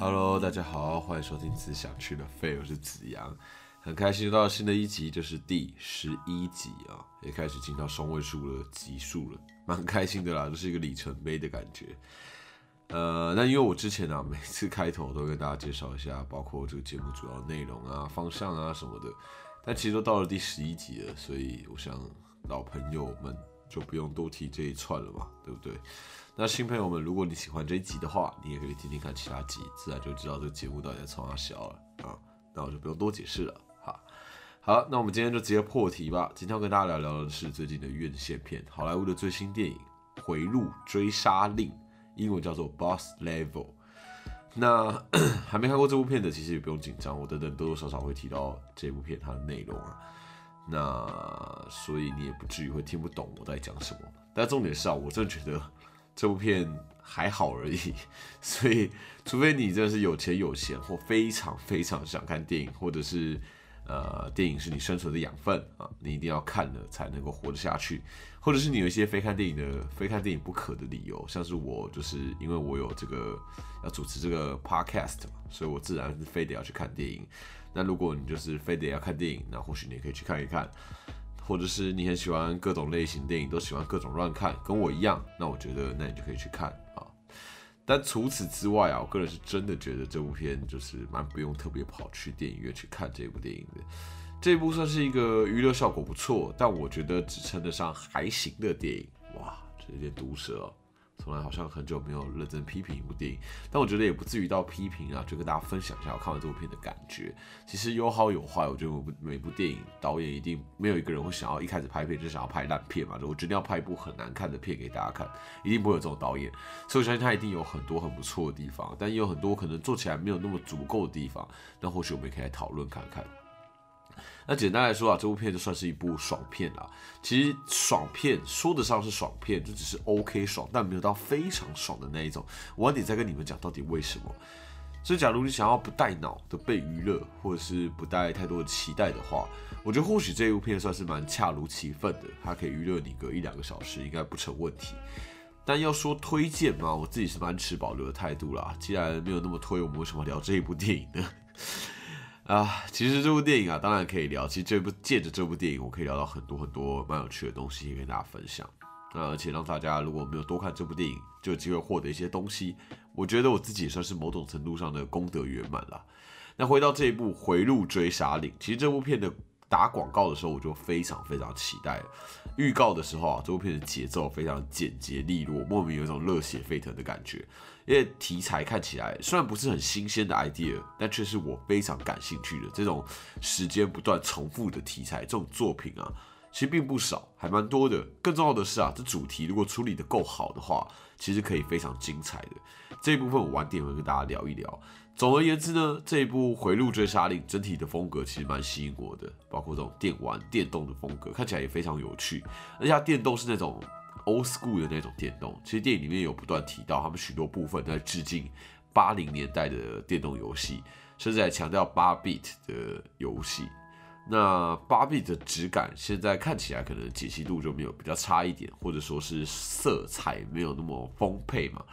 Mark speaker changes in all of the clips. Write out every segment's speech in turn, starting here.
Speaker 1: Hello，大家好，欢迎收听只想去的废，我是子阳，很开心又到了新的一集，就是第十一集啊，也开始进到双位数了集数了，蛮开心的啦，这是一个里程碑的感觉。呃，那因为我之前啊，每次开头都跟大家介绍一下，包括这个节目主要内容啊、方向啊什么的，但其实都到了第十一集了，所以我想老朋友们就不用多提这一串了嘛，对不对？那新朋友们，如果你喜欢这一集的话，你也可以听听看其他集，自然就知道这个节目到底在从哪小了啊。那我就不用多解释了哈。好，那我们今天就直接破题吧。今天要跟大家聊聊的是最近的院线片，好莱坞的最新电影《回路追杀令》，英文叫做《Boss Level》。那 还没看过这部片的，其实也不用紧张，我等等多多少少会提到这部片它的内容啊。那所以你也不至于会听不懂我在讲什么。但重点是啊，我真的觉得。这部片还好而已，所以除非你真的是有钱有闲，或非常非常想看电影，或者是呃电影是你生存的养分啊，你一定要看了才能够活得下去，或者是你有一些非看电影的非看电影不可的理由，像是我就是因为我有这个要主持这个 podcast 嘛，所以我自然是非得要去看电影。那如果你就是非得要看电影，那或许你也可以去看一看。或者是你很喜欢各种类型电影，都喜欢各种乱看，跟我一样，那我觉得那你就可以去看啊。但除此之外啊，我个人是真的觉得这部片就是蛮不用特别跑去电影院去看这部电影的。这部算是一个娱乐效果不错，但我觉得只称得上还行的电影。哇，这有点毒舌。从来好像很久没有认真批评一部电影，但我觉得也不至于到批评啊，就跟大家分享一下我看完这部片的感觉。其实有好有坏，我觉得每部电影导演一定没有一个人会想要一开始拍片就想要拍烂片嘛，我决定要拍一部很难看的片给大家看，一定不会有这种导演。所以我相信他一定有很多很不错的地方，但也有很多可能做起来没有那么足够的地方。那或许我们也可以来讨论看看。那简单来说啊，这部片就算是一部爽片啦。其实爽片说得上是爽片，就只是 OK 爽，但没有到非常爽的那一种。晚点再跟你们讲到底为什么。所以，假如你想要不带脑的被娱乐，或者是不带太多的期待的话，我觉得或许这一部片算是蛮恰如其分的，它可以娱乐你个一两个小时，应该不成问题。但要说推荐嘛，我自己是蛮持保留的态度啦。既然没有那么推，我们为什么聊这一部电影呢？啊，其实这部电影啊，当然可以聊。其实这部借着这部电影，我可以聊到很多很多蛮有趣的东西，跟大家分享。那而且让大家如果没有多看这部电影，就有机会获得一些东西。我觉得我自己也算是某种程度上的功德圆满了。那回到这一部《回路追杀令》，其实这部片的。打广告的时候，我就非常非常期待了。预告的时候啊，这部片的节奏非常简洁利落，莫名有一种热血沸腾的感觉。因为题材看起来虽然不是很新鲜的 idea，但却是我非常感兴趣的这种时间不断重复的题材。这种作品啊，其实并不少，还蛮多的。更重要的是啊，这主题如果处理的够好的话，其实可以非常精彩的。这一部分我晚点会跟大家聊一聊。总而言之呢，这一部《回路追杀令》整体的风格其实蛮吸引我的，包括这种电玩、电动的风格，看起来也非常有趣。而且它电动是那种 old school 的那种电动，其实电影里面有不断提到，他们许多部分在致敬八零年代的电动游戏，甚至还强调八 bit 的游戏。那八 bit 的质感现在看起来可能解析度就没有比较差一点，或者说是色彩没有那么丰沛嘛。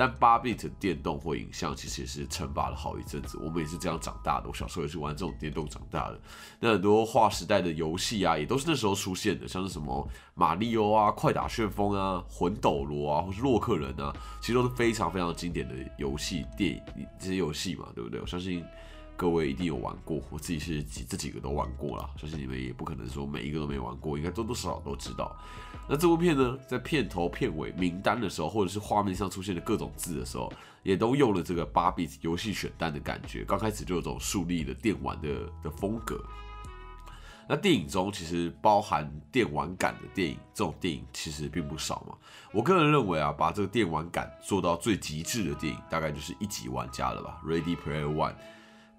Speaker 1: 但八 bit 电动或影像其实也是称霸了好一阵子，我们也是这样长大的。我小时候也是玩这种电动长大的。那很多划时代的游戏啊，也都是那时候出现的，像是什么马里奥啊、快打旋风啊、魂斗罗啊，或是洛克人啊，其实都是非常非常经典的游戏电影这些游戏嘛，对不对？我相信。各位一定有玩过，我自己是几这几个都玩过了，相信你们也不可能说每一个都没玩过，应该多多少少都知道。那这部片呢，在片头、片尾名单的时候，或者是画面上出现的各种字的时候，也都用了这个八 bit 游戏选单的感觉。刚开始就有种树立的电玩的的风格。那电影中其实包含电玩感的电影，这种电影其实并不少嘛。我个人认为啊，把这个电玩感做到最极致的电影，大概就是一级玩家了吧，《Ready Player One》。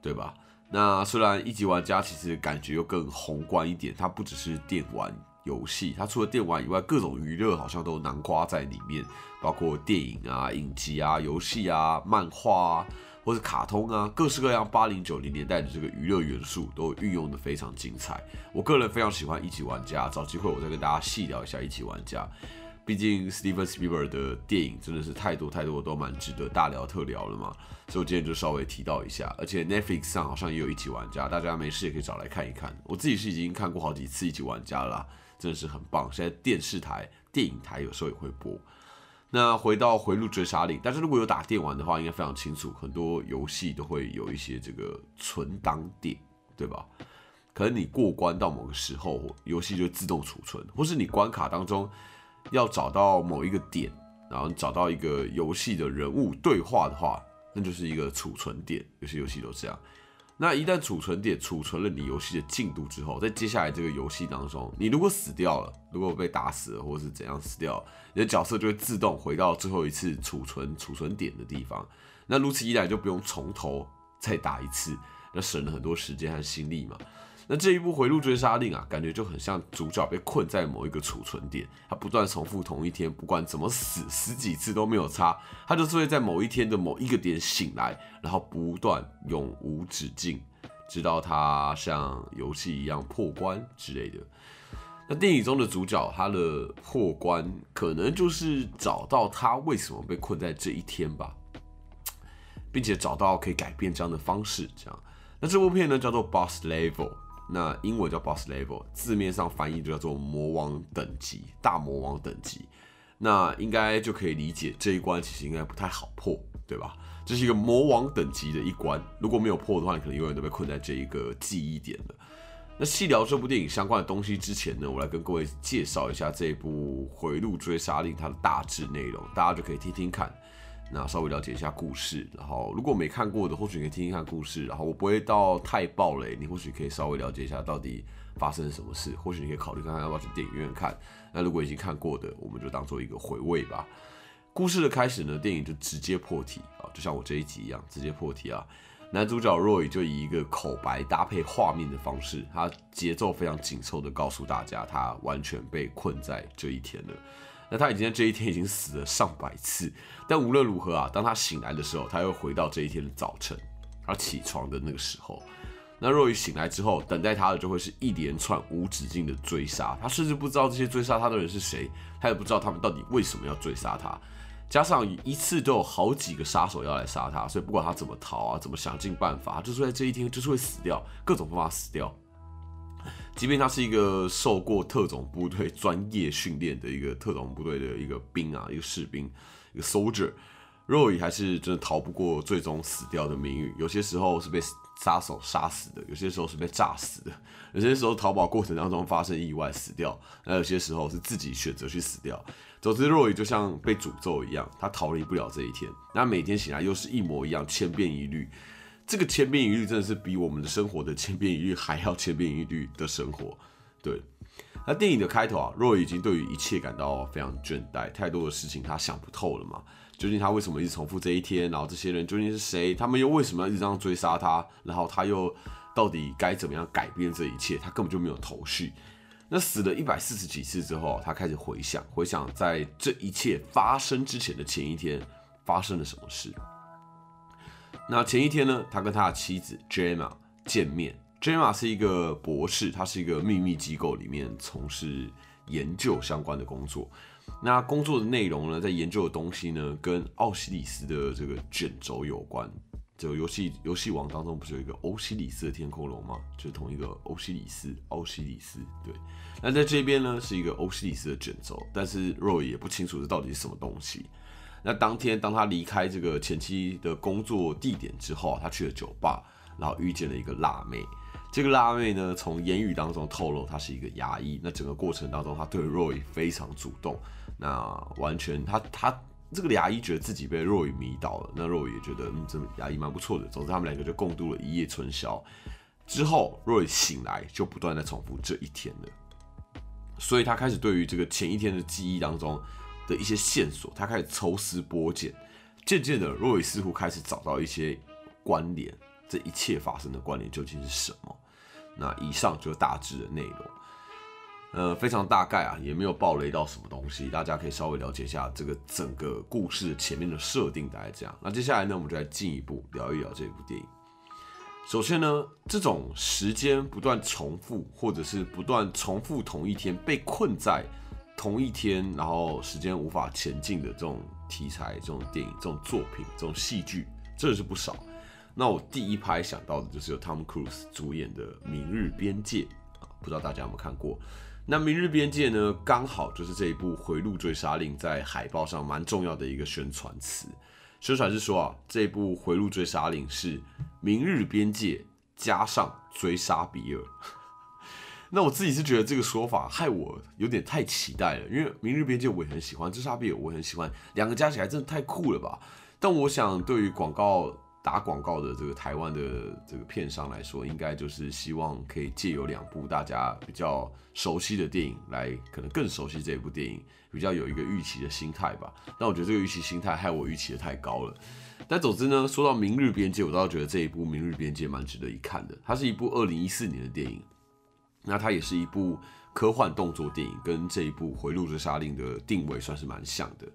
Speaker 1: 对吧？那虽然一级玩家其实感觉又更宏观一点，它不只是电玩游戏，它除了电玩以外，各种娱乐好像都囊括在里面，包括电影啊、影集啊、游戏啊、漫画啊，或者卡通啊，各式各样八零九零年代的这个娱乐元素都运用的非常精彩。我个人非常喜欢一级玩家，找机会我再跟大家细聊一下一级玩家。毕竟 Steven Spielberg 的电影真的是太多太多，都蛮值得大聊特聊了嘛。所以我今天就稍微提到一下，而且 Netflix 上好像也有一级玩家，大家没事也可以找来看一看。我自己是已经看过好几次一级玩家了，真的是很棒。现在电视台、电影台有时候也会播。那回到回路追杀令，但是如果有打电玩的话，应该非常清楚，很多游戏都会有一些这个存档点，对吧？可能你过关到某个时候，游戏就自动储存，或是你关卡当中。要找到某一个点，然后找到一个游戏的人物对话的话，那就是一个储存点。有些游戏都这样。那一旦储存点储存了你游戏的进度之后，在接下来这个游戏当中，你如果死掉了，如果被打死了，或者是怎样死掉，你的角色就会自动回到最后一次储存储存点的地方。那如此一来，就不用从头再打一次，那省了很多时间和心力嘛。那这一部回路追杀令啊，感觉就很像主角被困在某一个储存点，他不断重复同一天，不管怎么死，死几次都没有差，他就是会在某一天的某一个点醒来，然后不断永无止境，直到他像游戏一样破关之类的。那电影中的主角他的破关，可能就是找到他为什么被困在这一天吧，并且找到可以改变这样的方式。这样，那这部片呢叫做 Boss Level。那英文叫 Boss Level，字面上翻译就叫做魔王等级、大魔王等级。那应该就可以理解这一关其实应该不太好破，对吧？这是一个魔王等级的一关，如果没有破的话，你可能永远都被困在这一个记忆点了。那细聊这部电影相关的东西之前呢，我来跟各位介绍一下这部《回路追杀令》它的大致内容，大家就可以听听看。那稍微了解一下故事，然后如果没看过的，或许可以听听看故事，然后我不会到太暴雷，你或许可以稍微了解一下到底发生了什么事，或许你可以考虑看看要不要去电影院看。那如果已经看过的，我们就当做一个回味吧。故事的开始呢，电影就直接破题啊，就像我这一集一样，直接破题啊。男主角 Roy 就以一个口白搭配画面的方式，他节奏非常紧凑的告诉大家，他完全被困在这一天了。那他已经在这一天已经死了上百次，但无论如何啊，当他醒来的时候，他又回到这一天的早晨，他起床的那个时候。那若雨醒来之后，等待他的就会是一连串无止境的追杀，他甚至不知道这些追杀他的人是谁，他也不知道他们到底为什么要追杀他。加上一次都有好几个杀手要来杀他，所以不管他怎么逃啊，怎么想尽办法，就是在这一天就是会死掉，各种办法死掉。即便他是一个受过特种部队专业训练的一个特种部队的一个兵啊，一个士兵，一个 soldier，Roy 还是真的逃不过最终死掉的命运。有些时候是被杀手杀死的，有些时候是被炸死的，有些时候逃跑过程当中发生意外死掉，那有些时候是自己选择去死掉。总之，Roy 就像被诅咒一样，他逃离不了这一天。那每天醒来又是一模一样，千变一律。这个千篇一律真的是比我们的生活的千篇一律还要千篇一律的生活。对，那电影的开头啊，若已经对于一切感到非常倦怠，太多的事情他想不透了嘛。究竟他为什么一直重复这一天？然后这些人究竟是谁？他们又为什么要一直这样追杀他？然后他又到底该怎么样改变这一切？他根本就没有头绪。那死了一百四十几次之后，他开始回想，回想在这一切发生之前的前一天发生了什么事。那前一天呢，他跟他的妻子 Jemma 见面。Jemma 是一个博士，他是一个秘密机构里面从事研究相关的工作。那工作的内容呢，在研究的东西呢，跟奥西里斯的这个卷轴有关。就游戏游戏王当中不是有一个欧西里斯的天空龙吗？就是同一个欧西里斯，欧西里斯。对。那在这边呢，是一个欧西里斯的卷轴，但是 Roy 也不清楚这到底是什么东西。那当天，当他离开这个前妻的工作地点之后，他去了酒吧，然后遇见了一个辣妹。这个辣妹呢，从言语当中透露她是一个牙医。那整个过程当中，他对 Roy 非常主动。那完全，他他这个牙医觉得自己被 Roy 迷倒了。那 Roy 也觉得，嗯，这牙医蛮不错的。总之，他们两个就共度了一夜春宵。之后，Roy 醒来就不断在重复这一天了。所以他开始对于这个前一天的记忆当中。的一些线索，他开始抽丝剥茧，渐渐的，若雨似乎开始找到一些关联，这一切发生的关联究竟是什么？那以上就是大致的内容，呃，非常大概啊，也没有暴雷到什么东西，大家可以稍微了解一下这个整个故事前面的设定，大概这样。那接下来呢，我们就来进一步聊一聊这部电影。首先呢，这种时间不断重复，或者是不断重复同一天被困在。同一天，然后时间无法前进的这种题材、这种电影、这种作品、这种戏剧，真的是不少。那我第一拍想到的就是由 Tom Cruise 主演的《明日边界》啊，不知道大家有没有看过？那《明日边界》呢，刚好就是这一部《回路追杀令》在海报上蛮重要的一个宣传词。宣传是说啊，这部《回路追杀令》是《明日边界》加上追杀比尔。那我自己是觉得这个说法害我有点太期待了，因为《明日边界》我也很喜欢，追杀比我很喜欢，两个加起来真的太酷了吧？但我想对于广告。打广告的这个台湾的这个片商来说，应该就是希望可以借由两部大家比较熟悉的电影，来可能更熟悉这一部电影，比较有一个预期的心态吧。但我觉得这个预期心态害我预期的太高了。但总之呢，说到《明日边界》，我倒觉得这一部《明日边界》蛮值得一看的。它是一部二零一四年的电影，那它也是一部科幻动作电影，跟这一部《回路追杀令》的定位算是蛮像的。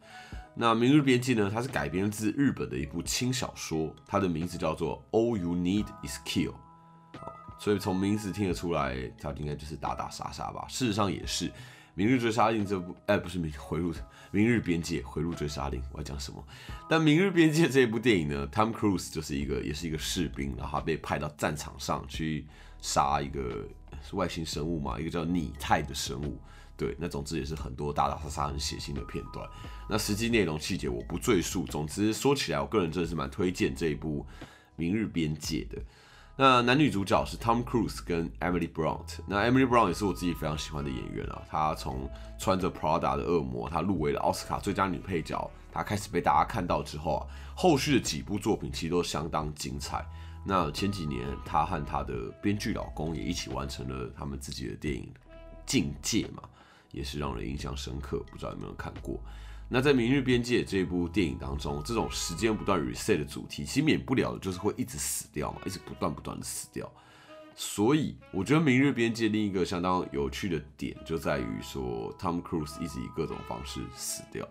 Speaker 1: 那《明日边界》呢？它是改编自日本的一部轻小说，它的名字叫做《All You Need Is Kill》。所以从名字听得出来，它应该就是打打杀杀吧。事实上也是，《明日追杀令》这部，哎，不是《明回路》，《明日边界》回路追杀令，我要讲什么？但《明日边界》这部电影呢，Tom Cruise 就是一个，也是一个士兵，然后他被派到战场上去杀一个是外星生物嘛，一个叫拟态的生物。对，那总之也是很多打打杀杀很血腥的片段。那实际内容细节我不赘述。总之说起来，我个人真的是蛮推荐这一部《明日边界》的。那男女主角是 Tom Cruise 跟 Emily Blunt。那 Emily Blunt 也是我自己非常喜欢的演员啊。她从穿着 Prada 的恶魔，她入围了奥斯卡最佳女配角，她开始被大家看到之后啊，后续的几部作品其实都相当精彩。那前几年她和她的编剧老公也一起完成了他们自己的电影《境界》嘛。也是让人印象深刻，不知道有没有看过。那在《明日边界》这部电影当中，这种时间不断 reset 的主题，其实免不了的就是会一直死掉嘛，一直不断不断的死掉。所以我觉得《明日边界》另一个相当有趣的点，就在于说，Tom Cruise 一直以各种方式死掉，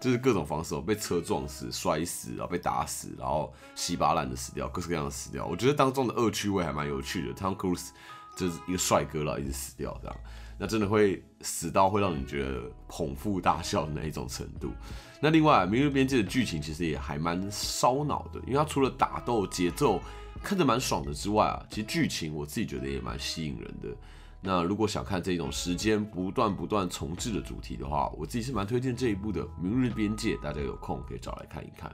Speaker 1: 就是各种方式哦，被车撞死、摔死，然后被打死，然后稀巴烂的死掉，各式各样的死掉。我觉得当中的恶趣味还蛮有趣的。Tom Cruise 就是一个帅哥了，一直死掉这样。那真的会死到会让你觉得捧腹大笑的那一种程度。那另外，《明日边界》的剧情其实也还蛮烧脑的，因为它除了打斗节奏看着蛮爽的之外啊，其实剧情我自己觉得也蛮吸引人的。那如果想看这种时间不断不断重置的主题的话，我自己是蛮推荐这一部的《明日边界》，大家有空可以找来看一看。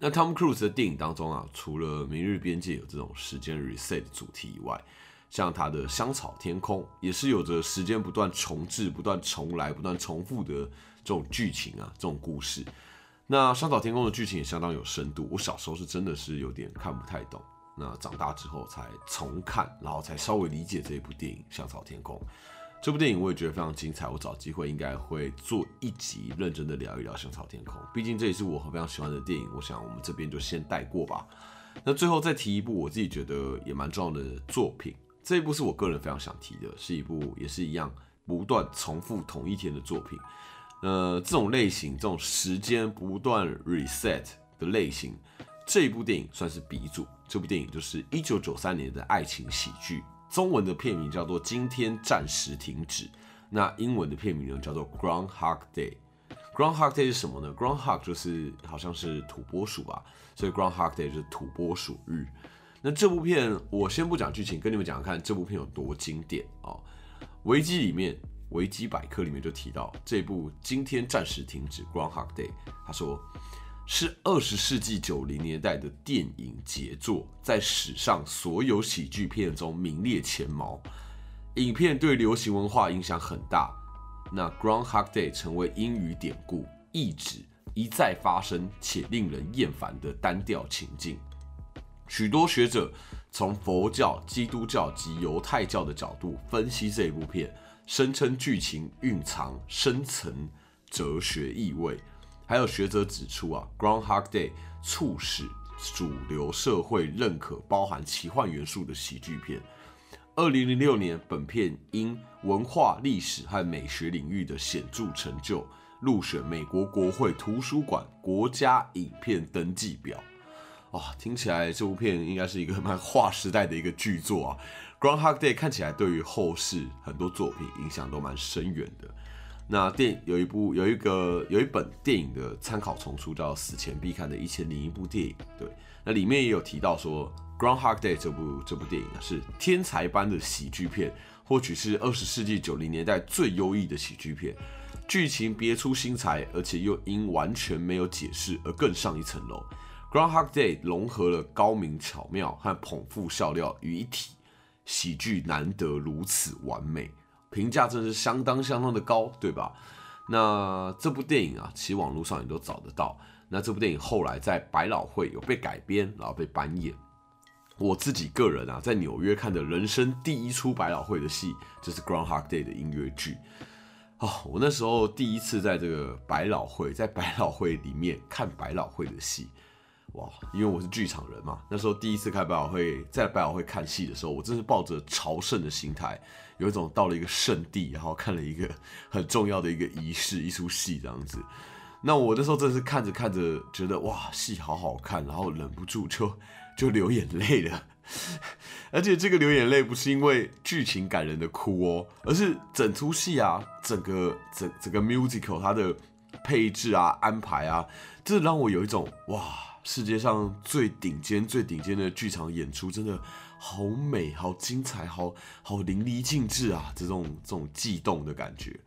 Speaker 1: 那 Tom Cruise 的电影当中啊，除了《明日边界》有这种时间 reset 主题以外，像他的《香草天空》也是有着时间不断重置、不断重来、不断重复的这种剧情啊，这种故事。那《香草天空》的剧情也相当有深度。我小时候是真的是有点看不太懂，那长大之后才重看，然后才稍微理解这一部电影《香草天空》。这部电影我也觉得非常精彩，我找机会应该会做一集认真的聊一聊《香草天空》，毕竟这也是我非常喜欢的电影。我想我们这边就先带过吧。那最后再提一部我自己觉得也蛮重要的作品。这一部是我个人非常想提的，是一部也是一样不断重复同一天的作品。呃，这种类型，这种时间不断 reset 的类型，这一部电影算是鼻祖。这部电影就是一九九三年的爱情喜剧，中文的片名叫做《今天暂时停止》，那英文的片名呢叫做《Groundhog Day》。Groundhog Day 是什么呢？Groundhog 就是好像是土拨鼠吧，所以 Groundhog Day 就是土拨鼠日。那这部片我先不讲剧情，跟你们讲看这部片有多经典啊！维基里面，维基百科里面就提到这部今天暂时停止 Groundhog Day，他说是二十世纪九零年代的电影杰作，在史上所有喜剧片中名列前茅。影片对流行文化影响很大，那 Groundhog Day 成为英语典故，意指一再发生且令人厌烦的单调情境。许多学者从佛教、基督教及犹太教的角度分析这一部片，声称剧情蕴藏深层哲学意味。还有学者指出啊，《Groundhog Day》促使主流社会认可包含奇幻元素的喜剧片。二零零六年，本片因文化、历史和美学领域的显著成就，入选美国国会图书馆国家影片登记表。哇，听起来这部片应该是一个蛮划时代的一个巨作啊。Groundhog Day 看起来对于后世很多作品影响都蛮深远的。那电有一部有一个有一本电影的参考丛书叫《死前必看的一千零一部电影》，对，那里面也有提到说《Groundhog Day》这部这部电影是天才般的喜剧片，或许是二十世纪九零年代最优异的喜剧片，剧情别出心裁，而且又因完全没有解释而更上一层楼。《Groundhog Day》融合了高明巧妙和捧腹笑料于一体，喜剧难得如此完美。评价真是相当相当的高，对吧？那这部电影啊，其实网络上也都找得到。那这部电影后来在百老汇有被改编，然后被搬演。我自己个人啊，在纽约看的人生第一出百老汇的戏，就是《Groundhog Day》的音乐剧。哦，我那时候第一次在这个百老汇，在百老汇里面看百老汇的戏。哇，因为我是剧场人嘛，那时候第一次开百老汇，在百老汇看戏的时候，我真是抱着朝圣的心态，有一种到了一个圣地，然后看了一个很重要的一个仪式，一出戏这样子。那我那时候真是看着看着，觉得哇，戏好好看，然后忍不住就 就流眼泪了。而且这个流眼泪不是因为剧情感人的哭哦，而是整出戏啊，整个整整个 musical 它的配置啊、安排啊，这让我有一种哇。世界上最顶尖、最顶尖的剧场演出，真的好美、好精彩、好好淋漓尽致啊！这种这种悸动的感觉。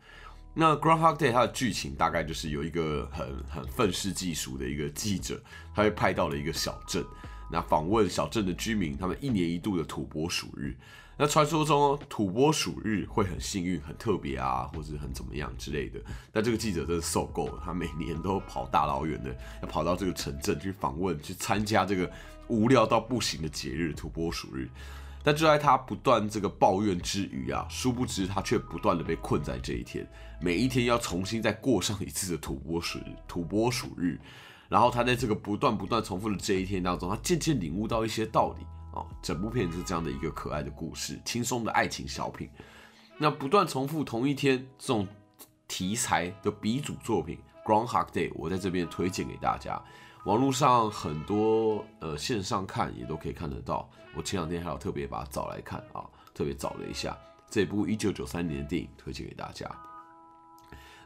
Speaker 1: 那《Groundhog Day》它的剧情大概就是有一个很很愤世嫉俗的一个记者，他会派到了一个小镇，那访问小镇的居民，他们一年一度的土拨鼠日。那传说中土拨鼠日会很幸运、很特别啊，或者很怎么样之类的。但这个记者真的受够了，他每年都跑大老远的，要跑到这个城镇去访问、去参加这个无聊到不行的节日——土拨鼠日。但就在他不断这个抱怨之余啊，殊不知他却不断的被困在这一天，每一天要重新再过上一次的土拨鼠土拨鼠日。然后他在这个不断不断重复的这一天当中，他渐渐领悟到一些道理。哦，整部片是这样的一个可爱的故事，轻松的爱情小品。那不断重复同一天这种题材的鼻祖作品《Groundhog Day》，我在这边推荐给大家。网络上很多呃线上看也都可以看得到。我前两天还有特别把它找来看啊，特别找了一下这部一九九三年的电影，推荐给大家。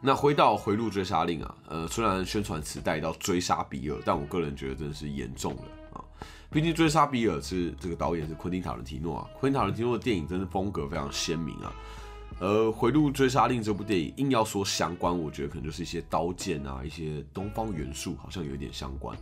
Speaker 1: 那回到《回路追杀令》啊，呃，虽然宣传词带到追杀比尔，但我个人觉得真的是严重了。毕竟追杀比尔是这个导演是昆汀塔伦提诺啊，昆汀塔伦提诺的电影真的风格非常鲜明啊。而回路追杀令这部电影硬要说相关，我觉得可能就是一些刀剑啊，一些东方元素好像有一点相关。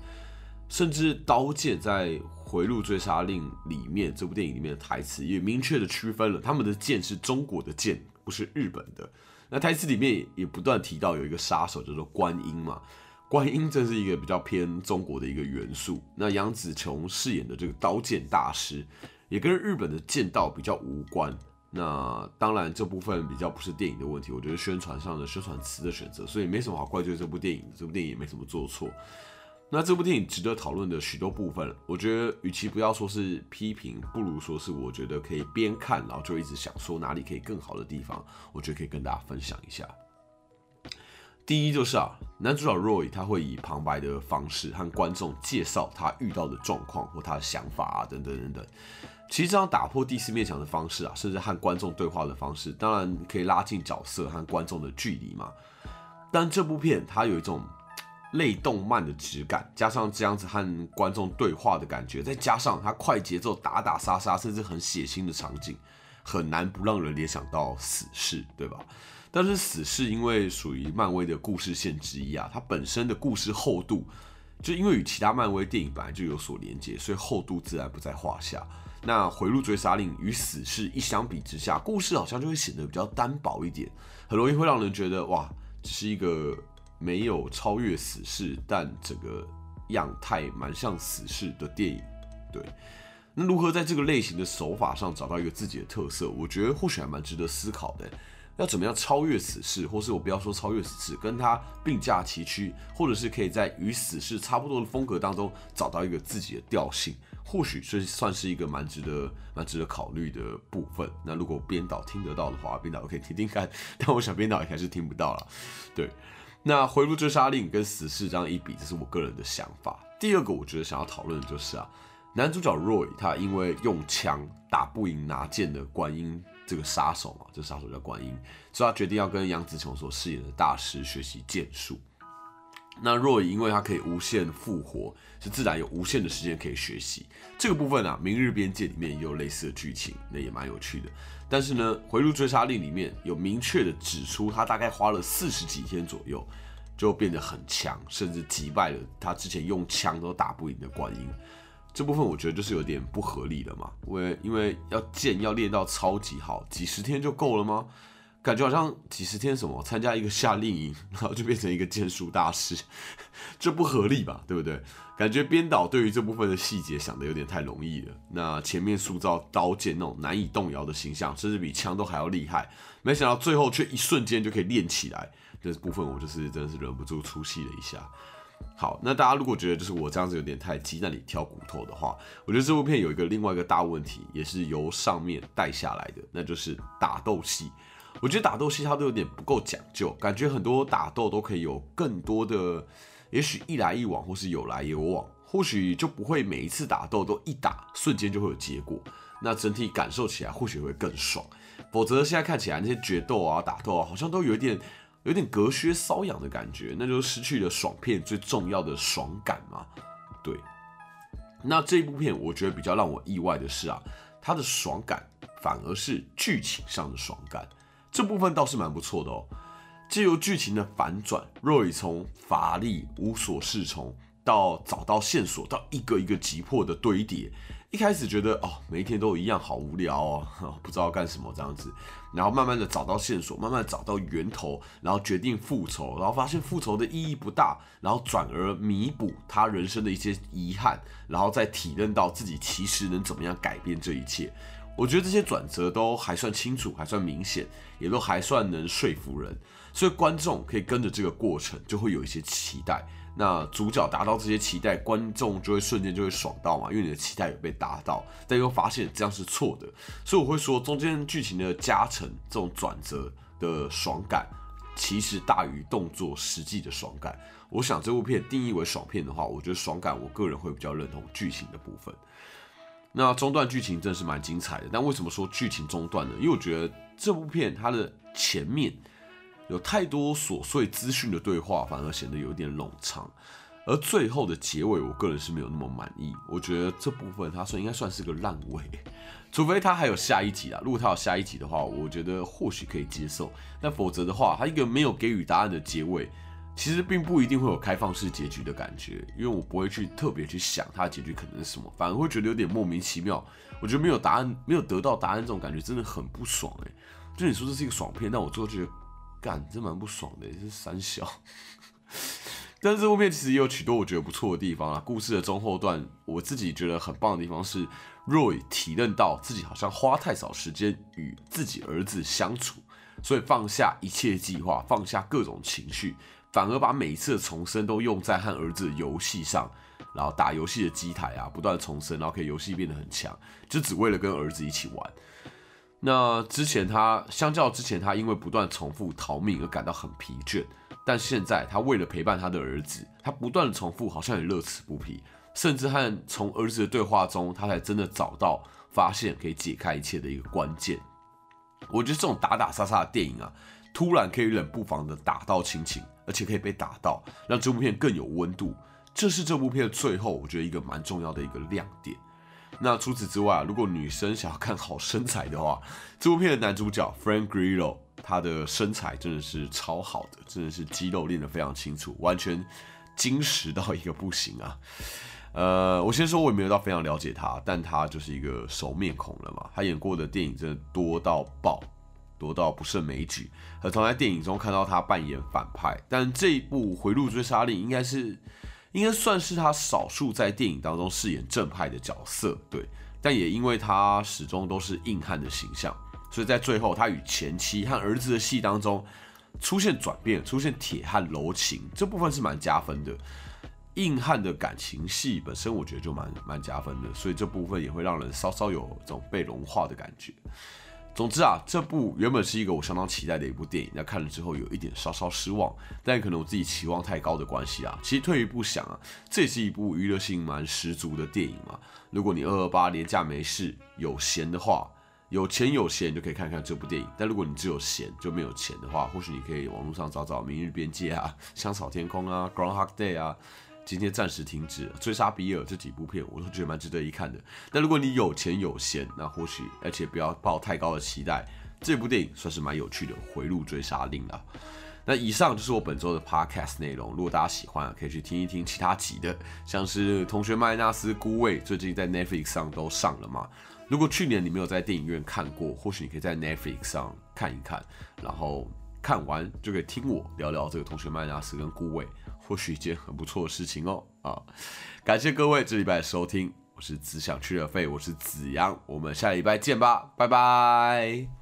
Speaker 1: 甚至刀剑在回路追杀令里面这部电影里面的台词也明确的区分了，他们的剑是中国的剑，不是日本的。那台词里面也不断提到有一个杀手叫做观音嘛。观音这是一个比较偏中国的一个元素。那杨紫琼饰演的这个刀剑大师，也跟日本的剑道比较无关。那当然这部分比较不是电影的问题，我觉得宣传上的宣传词的选择，所以没什么好怪罪这部电影。这部电影也没什么做错。那这部电影值得讨论的许多部分，我觉得与其不要说是批评，不如说是我觉得可以边看然后就一直想说哪里可以更好的地方，我觉得可以跟大家分享一下。第一就是啊，男主角 Roy 他会以旁白的方式和观众介绍他遇到的状况或他的想法啊，等等等等。其实这样打破第四面墙的方式啊，甚至和观众对话的方式，当然可以拉近角色和观众的距离嘛。但这部片它有一种类动漫的质感，加上这样子和观众对话的感觉，再加上它快节奏、打打杀杀，甚至很血腥的场景，很难不让人联想到死侍，对吧？但是死侍因为属于漫威的故事线之一啊，它本身的故事厚度，就因为与其他漫威电影本来就有所连接，所以厚度自然不在话下。那回路追杀令与死侍一相比之下，故事好像就会显得比较单薄一点，很容易会让人觉得哇，只是一个没有超越死侍，但整个样态蛮像死侍的电影。对，那如何在这个类型的手法上找到一个自己的特色，我觉得或许还蛮值得思考的。要怎么样超越死侍，或是我不要说超越死侍，跟他并驾齐驱，或者是可以在与死侍差不多的风格当中找到一个自己的调性，或许这算是一个蛮值得、蛮值得考虑的部分。那如果编导听得到的话，编导可以听听看，但我想编导应该是听不到了。对，那回路追杀令跟死侍这样一比，这是我个人的想法。第二个我觉得想要讨论的就是啊，男主角 Roy 他因为用枪打不赢拿剑的观音这个杀手嘛，这杀手叫观音，所以他决定要跟杨紫琼所饰演的大师学习剑术。那 Roy 因为他可以无限复活，是自然有无限的时间可以学习。这个部分啊，《明日边界》里面也有类似的剧情，那也蛮有趣的。但是呢，《回路追杀令》里面有明确的指出，他大概花了四十几天左右。就变得很强，甚至击败了他之前用枪都打不赢的观音。这部分我觉得就是有点不合理的嘛，因为因为要剑要练到超级好，几十天就够了吗？感觉好像几十天什么参加一个夏令营，然后就变成一个剑术大师，这不合理吧？对不对？感觉编导对于这部分的细节想的有点太容易了。那前面塑造刀剑那种难以动摇的形象，甚至比枪都还要厉害，没想到最后却一瞬间就可以练起来。这部分我就是真的是忍不住出戏了一下。好，那大家如果觉得就是我这样子有点太鸡蛋里挑骨头的话，我觉得这部片有一个另外一个大问题，也是由上面带下来的，那就是打斗戏。我觉得打斗戏它都有点不够讲究，感觉很多打斗都可以有更多的，也许一来一往，或是有来有往，或许就不会每一次打斗都一打瞬间就会有结果，那整体感受起来或许会更爽。否则现在看起来那些决斗啊、打斗啊，好像都有一点。有点隔靴搔痒的感觉，那就失去了爽片最重要的爽感嘛。对，那这部片我觉得比较让我意外的是啊，它的爽感反而是剧情上的爽感，这部分倒是蛮不错的哦。借由剧情的反转，Roy 从乏力无所适从到找到线索，到一个一个急迫的堆叠。一开始觉得哦，每一天都一样，好无聊哦，不知道干什么这样子。然后慢慢的找到线索，慢慢找到源头，然后决定复仇，然后发现复仇的意义不大，然后转而弥补他人生的一些遗憾，然后再体认到自己其实能怎么样改变这一切。我觉得这些转折都还算清楚，还算明显，也都还算能说服人，所以观众可以跟着这个过程，就会有一些期待。那主角达到这些期待，观众就会瞬间就会爽到嘛，因为你的期待有被达到，但又发现这样是错的，所以我会说中间剧情的加成，这种转折的爽感，其实大于动作实际的爽感。我想这部片定义为爽片的话，我觉得爽感，我个人会比较认同剧情的部分。那中段剧情真的是蛮精彩的，但为什么说剧情中断呢？因为我觉得这部片它的前面。有太多琐碎资讯的对话，反而显得有点冗长，而最后的结尾，我个人是没有那么满意。我觉得这部分它算应该算是个烂尾，除非它还有下一集啦。如果它有下一集的话，我觉得或许可以接受。那否则的话，它一个没有给予答案的结尾，其实并不一定会有开放式结局的感觉，因为我不会去特别去想它的结局可能是什么，反而会觉得有点莫名其妙。我觉得没有答案，没有得到答案这种感觉真的很不爽哎。就你说这是一个爽片，但我最后觉得。干，真蛮不爽的，是三小。但是这部片其实也有许多我觉得不错的地方啊。故事的中后段，我自己觉得很棒的地方是，Roy 体认到自己好像花太少时间与自己儿子相处，所以放下一切计划，放下各种情绪，反而把每一次的重生都用在和儿子游戏上，然后打游戏的机台啊，不断重生，然后可以游戏变得很强，就只为了跟儿子一起玩。那之前他相较之前他因为不断重复逃命而感到很疲倦，但现在他为了陪伴他的儿子，他不断的重复好像也乐此不疲，甚至和从儿子的对话中，他才真的找到发现可以解开一切的一个关键。我觉得这种打打杀杀的电影啊，突然可以冷不防的打到亲情，而且可以被打到，让这部片更有温度，这是这部片的最后我觉得一个蛮重要的一个亮点。那除此之外，如果女生想要看好身材的话，这部片的男主角 Frank Grillo，他的身材真的是超好的，真的是肌肉练得非常清楚，完全精实到一个不行啊。呃，我先说，我也没有到非常了解他，但他就是一个熟面孔了嘛。他演过的电影真的多到爆，多到不胜枚举。很常在电影中看到他扮演反派，但这一部《回路追杀令》应该是。应该算是他少数在电影当中饰演正派的角色，对。但也因为他始终都是硬汉的形象，所以在最后他与前妻和儿子的戏当中出现转变，出现铁汉柔情，这部分是蛮加分的。硬汉的感情戏本身，我觉得就蛮蛮加分的，所以这部分也会让人稍稍有这种被融化的感觉。总之啊，这部原本是一个我相当期待的一部电影，那看了之后有一点稍稍失望，但可能我自己期望太高的关系啊。其实退一步想啊，这也是一部娱乐性蛮十足的电影嘛。如果你二二八年假没事有闲的话，有钱有闲就可以看看这部电影。但如果你只有闲就没有钱的话，或许你可以网络上找找《明日边界》啊、《香草天空》啊、《Groundhog Day》啊。今天暂时停止追杀比尔这几部片，我都觉得蛮值得一看的。但如果你有钱有闲，那或许而且不要抱太高的期待，这部电影算是蛮有趣的。回路追杀令了，那以上就是我本周的 podcast 内容。如果大家喜欢，可以去听一听其他集的，像是同学麦纳斯孤味，最近在 Netflix 上都上了嘛。如果去年你没有在电影院看过，或许你可以在 Netflix 上看一看，然后看完就可以听我聊聊这个同学麦纳斯跟孤味。或许一件很不错的事情哦啊！感谢各位这礼拜的收听，我是只想去的费，我是子阳，我们下礼拜见吧，拜拜。